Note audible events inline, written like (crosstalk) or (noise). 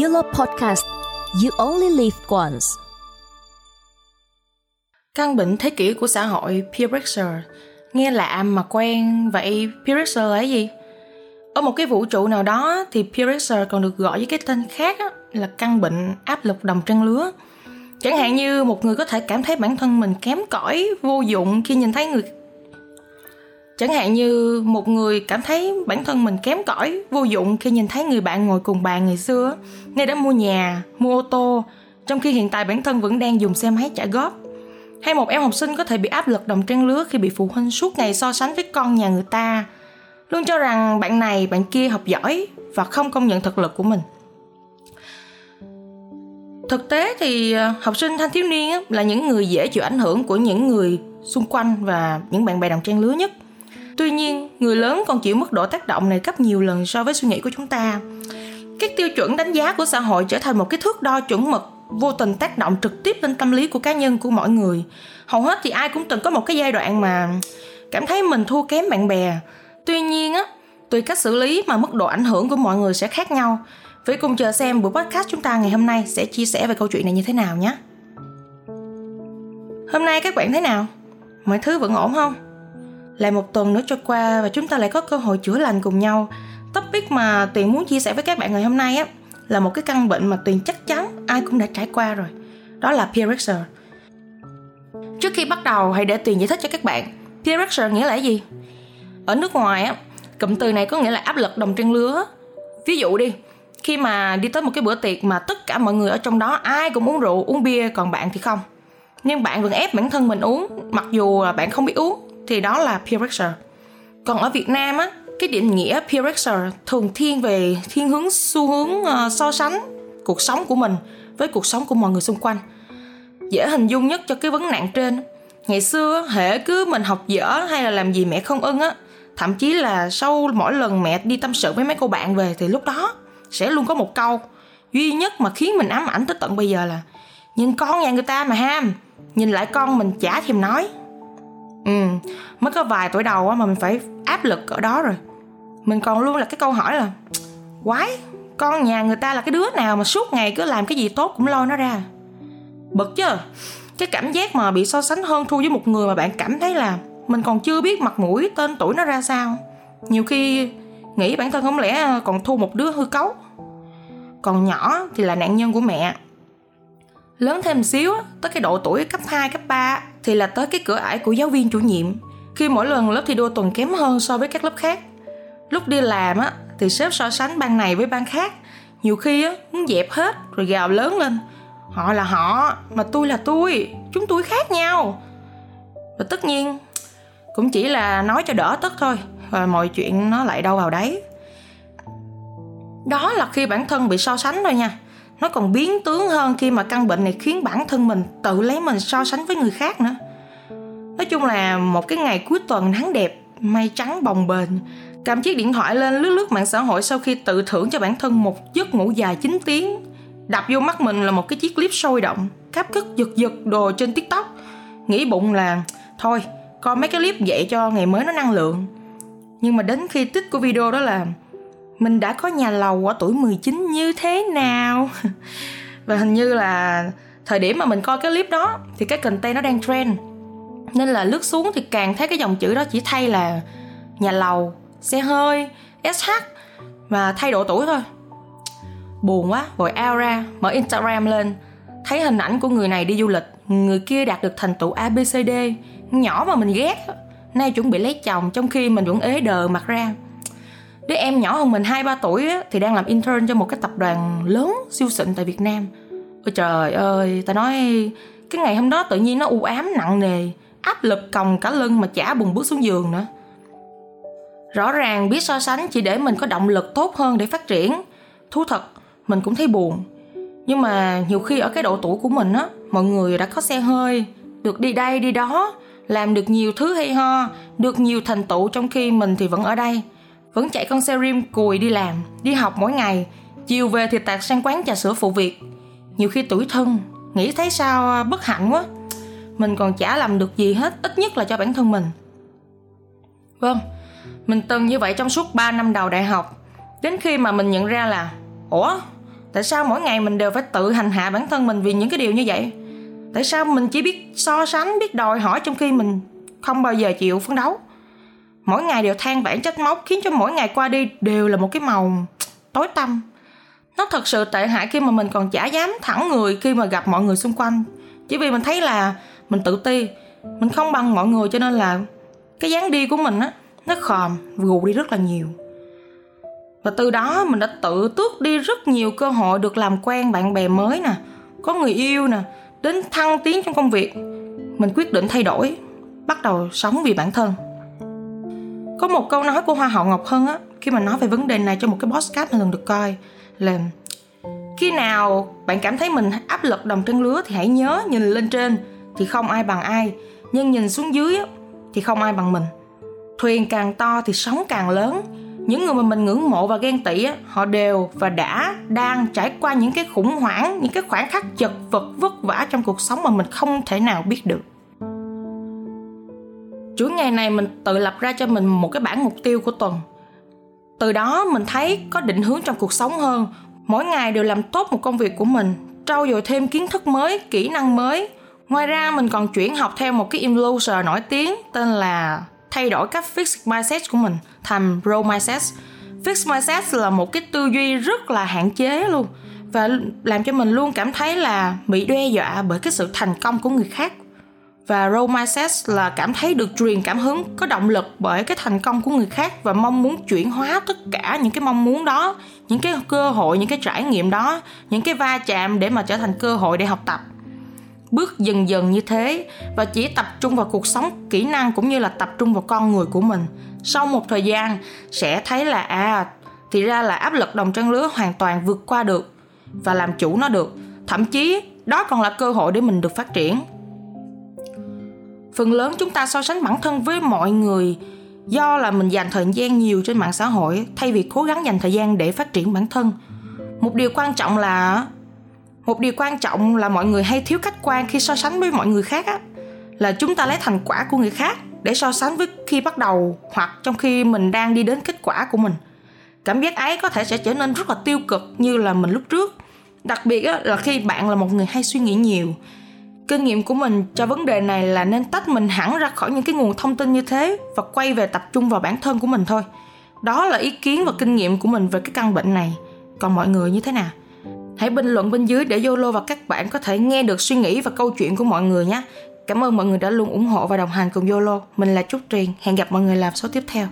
Yellow Podcast You Only Live Once Căn bệnh thế kỷ của xã hội peer pressure Nghe lạ mà quen Vậy peer pressure là gì? Ở một cái vũ trụ nào đó thì peer pressure còn được gọi với cái tên khác á, là căn bệnh áp lực đồng trang lứa. Chẳng hạn như một người có thể cảm thấy bản thân mình kém cỏi, vô dụng khi nhìn thấy người Chẳng hạn như một người cảm thấy bản thân mình kém cỏi, vô dụng khi nhìn thấy người bạn ngồi cùng bàn ngày xưa, nay đã mua nhà, mua ô tô, trong khi hiện tại bản thân vẫn đang dùng xe máy trả góp. Hay một em học sinh có thể bị áp lực đồng trang lứa khi bị phụ huynh suốt ngày so sánh với con nhà người ta, luôn cho rằng bạn này, bạn kia học giỏi và không công nhận thực lực của mình. Thực tế thì ờ, học sinh thanh thiếu niên là những người dễ chịu ảnh hưởng của những người xung quanh và những bạn bè đồng trang lứa nhất. Tuy nhiên, người lớn còn chịu mức độ tác động này gấp nhiều lần so với suy nghĩ của chúng ta. Các tiêu chuẩn đánh giá của xã hội trở thành một cái thước đo chuẩn mực vô tình tác động trực tiếp lên tâm lý của cá nhân của mọi người. Hầu hết thì ai cũng từng có một cái giai đoạn mà cảm thấy mình thua kém bạn bè. Tuy nhiên á, tùy cách xử lý mà mức độ ảnh hưởng của mọi người sẽ khác nhau. Vậy cùng chờ xem buổi podcast chúng ta ngày hôm nay sẽ chia sẻ về câu chuyện này như thế nào nhé. Hôm nay các bạn thế nào? Mọi thứ vẫn ổn không? Lại một tuần nữa trôi qua và chúng ta lại có cơ hội chữa lành cùng nhau. Topic mà Tuyền muốn chia sẻ với các bạn ngày hôm nay á là một cái căn bệnh mà Tuyền chắc chắn ai cũng đã trải qua rồi. Đó là peer pressure. Trước khi bắt đầu hãy để Tuyền giải thích cho các bạn. Peer pressure nghĩa là gì? Ở nước ngoài á, cụm từ này có nghĩa là áp lực đồng trang lứa. Ví dụ đi, khi mà đi tới một cái bữa tiệc mà tất cả mọi người ở trong đó ai cũng uống rượu, uống bia còn bạn thì không. Nhưng bạn vẫn ép bản thân mình uống mặc dù bạn không biết uống thì đó là peer pressure. Còn ở Việt Nam á cái định nghĩa peer pressure thường thiên về thiên hướng xu hướng uh, so sánh cuộc sống của mình với cuộc sống của mọi người xung quanh. Dễ hình dung nhất cho cái vấn nạn trên. Ngày xưa hễ cứ mình học dở hay là làm gì mẹ không ưng á thậm chí là sau mỗi lần mẹ đi tâm sự với mấy cô bạn về thì lúc đó sẽ luôn có một câu duy nhất mà khiến mình ám ảnh tới tận bây giờ là nhìn con nhà người ta mà ham nhìn lại con mình chả thèm nói ừ mới có vài tuổi đầu á mà mình phải áp lực ở đó rồi. Mình còn luôn là cái câu hỏi là quái con nhà người ta là cái đứa nào mà suốt ngày cứ làm cái gì tốt cũng lôi nó ra? Bực chứ? Cái cảm giác mà bị so sánh hơn thua với một người mà bạn cảm thấy là mình còn chưa biết mặt mũi tên tuổi nó ra sao. Nhiều khi nghĩ bản thân không lẽ còn thua một đứa hư cấu. Còn nhỏ thì là nạn nhân của mẹ. Lớn thêm một xíu tới cái độ tuổi cấp 2, cấp 3 thì là tới cái cửa ải của giáo viên chủ nhiệm. Khi mỗi lần lớp thi đua tuần kém hơn so với các lớp khác. Lúc đi làm á, thì sếp so sánh ban này với ban khác. Nhiều khi á, muốn dẹp hết rồi gào lớn lên. Họ là họ, mà tôi là tôi, chúng tôi khác nhau. Và tất nhiên, cũng chỉ là nói cho đỡ tức thôi, và mọi chuyện nó lại đâu vào đấy. Đó là khi bản thân bị so sánh thôi nha nó còn biến tướng hơn khi mà căn bệnh này khiến bản thân mình tự lấy mình so sánh với người khác nữa. Nói chung là một cái ngày cuối tuần nắng đẹp, mây trắng bồng bềnh. Cầm chiếc điện thoại lên lướt lướt mạng xã hội sau khi tự thưởng cho bản thân một giấc ngủ dài 9 tiếng. Đập vô mắt mình là một cái chiếc clip sôi động, cáp cất giật giật đồ trên tiktok. Nghĩ bụng là, thôi, coi mấy cái clip vậy cho ngày mới nó năng lượng. Nhưng mà đến khi tích của video đó là mình đã có nhà lầu ở tuổi 19 như thế nào? (laughs) Và hình như là thời điểm mà mình coi cái clip đó, thì cái content nó đang trend. Nên là lướt xuống thì càng thấy cái dòng chữ đó chỉ thay là nhà lầu, xe hơi sh và thay độ tuổi thôi. Buồn quá, vội ao ra, mở instagram lên. Thấy hình ảnh của người này đi du lịch, người kia đạt được thành tựu abcd nhỏ mà mình ghét. Nay chuẩn bị lấy chồng, trong khi mình vẫn ế đờ mặt ra đứa em nhỏ hơn mình hai ba tuổi á, thì đang làm intern cho một cái tập đoàn lớn siêu xịn tại Việt Nam. Ôi trời ơi ta nói cái ngày hôm đó tự nhiên nó u ám nặng nề áp lực còng cả lưng mà chả bùng bước xuống giường nữa. Rõ ràng biết so sánh chỉ để mình có động lực tốt hơn để phát triển. Thú thật mình cũng thấy buồn. Nhưng mà nhiều khi ở cái độ tuổi của mình á mọi người đã có xe hơi được đi đây đi đó làm được nhiều thứ hay ho được nhiều thành tựu trong khi mình thì vẫn ở đây vẫn chạy con xe rim cùi đi làm, đi học mỗi ngày. Chiều về thì tạt sang quán trà sữa phụ việc nhiều khi tuổi thân, nghĩ thấy sao à, bất hạnh quá. Mình còn chả làm được gì hết, ít nhất là cho bản thân mình. Vâng mình từng như vậy trong suốt 3 năm đầu đại học. Đến khi mà mình nhận ra là, ủa, tại sao mỗi ngày mình đều phải tự hành hạ bản thân mình vì những cái điều như vậy? Tại sao mình chỉ biết so sánh, biết đòi hỏi trong khi mình không bao giờ chịu phấn đấu? Mỗi ngày đều than vãn trách móc khiến cho mỗi ngày qua đi đều là một cái màu tối tăm. Nó thật sự tệ hại khi mà mình còn chả dám thẳng người khi mà gặp mọi người xung quanh. Chỉ vì mình thấy là mình tự ti, mình không bằng mọi người cho nên là cái dáng đi của mình á, nó khòm, gù đi rất là nhiều. Và từ đó mình đã tự tước đi rất nhiều cơ hội được làm quen bạn bè mới nè, có người yêu nè, đến thăng tiến trong công việc. Mình quyết định thay đổi, bắt đầu sống vì bản thân có một câu nói của hoa hậu ngọc hân á, khi mà nói về vấn đề này trong một cái podcast mà lần được coi là, khi nào bạn cảm thấy mình áp lực đồng trang lứa thì hãy nhớ nhìn lên trên, thì không ai bằng ai, nhưng nhìn xuống dưới thì không ai bằng mình. Thuyền càng to thì sóng càng lớn. Những người mà mình ngưỡng mộ và ghen tị họ đều và đã đang trải qua những cái khủng hoảng, những cái khoảnh khắc chật vật vất vả trong cuộc sống mà mình không thể nào biết được chuỗi ngày này mình tự lập ra cho mình một cái bản mục tiêu của tuần. Từ đó mình thấy có định hướng trong cuộc sống hơn. Mỗi ngày đều làm tốt một công việc của mình, trau dồi thêm kiến thức mới, kỹ năng mới. Ngoài ra mình còn chuyển học theo một cái influencer nổi tiếng tên là thay đổi cách fix mindset của mình, thành pro mindset. Fix mindset là một cái tư duy rất là hạn chế luôn và làm cho mình luôn cảm thấy là bị đe dọa bởi cái sự thành công của người khác và role mindset là cảm thấy được truyền cảm hứng, có động lực bởi cái thành công của người khác và mong muốn chuyển hóa tất cả những cái mong muốn đó, những cái cơ hội, những cái trải nghiệm đó, những cái va chạm để mà trở thành cơ hội để học tập. Bước dần dần như thế và chỉ tập trung vào cuộc sống kỹ năng cũng như là tập trung vào con người của mình. Sau một thời gian, sẽ thấy là à thì ra là áp lực đồng trang lứa hoàn toàn vượt qua được và làm chủ nó được. Thậm chí, đó còn là cơ hội để mình được phát triển phần lớn chúng ta so sánh bản thân với mọi người do là mình dành thời gian nhiều trên mạng xã hội, thay vì cố gắng dành thời gian để phát triển bản thân. Một điều quan trọng là, một điều quan trọng là mọi người hay thiếu khách quan khi so sánh với mọi người khác á. Là chúng ta lấy thành quả của người khác để so sánh với khi bắt đầu hoặc trong khi mình đang đi đến kết quả của mình. Cảm giác ấy có thể sẽ trở nên rất là tiêu cực như là mình lúc trước. Đặc biệt là khi bạn là một người hay suy nghĩ nhiều kinh nghiệm của mình cho vấn đề này là nên tách mình hẳn ra khỏi những cái nguồn thông tin như thế và quay về tập trung vào bản thân của mình thôi. Đó là ý kiến và kinh nghiệm của mình về cái căn bệnh này. Còn mọi người như thế nào? Hãy bình luận bên dưới để Yolo và các bạn có thể nghe được suy nghĩ và câu chuyện của mọi người nhé. Cảm ơn mọi người đã luôn ủng hộ và đồng hành cùng Yolo mình là Trúc Truyền hẹn gặp mọi người làm số tiếp theo.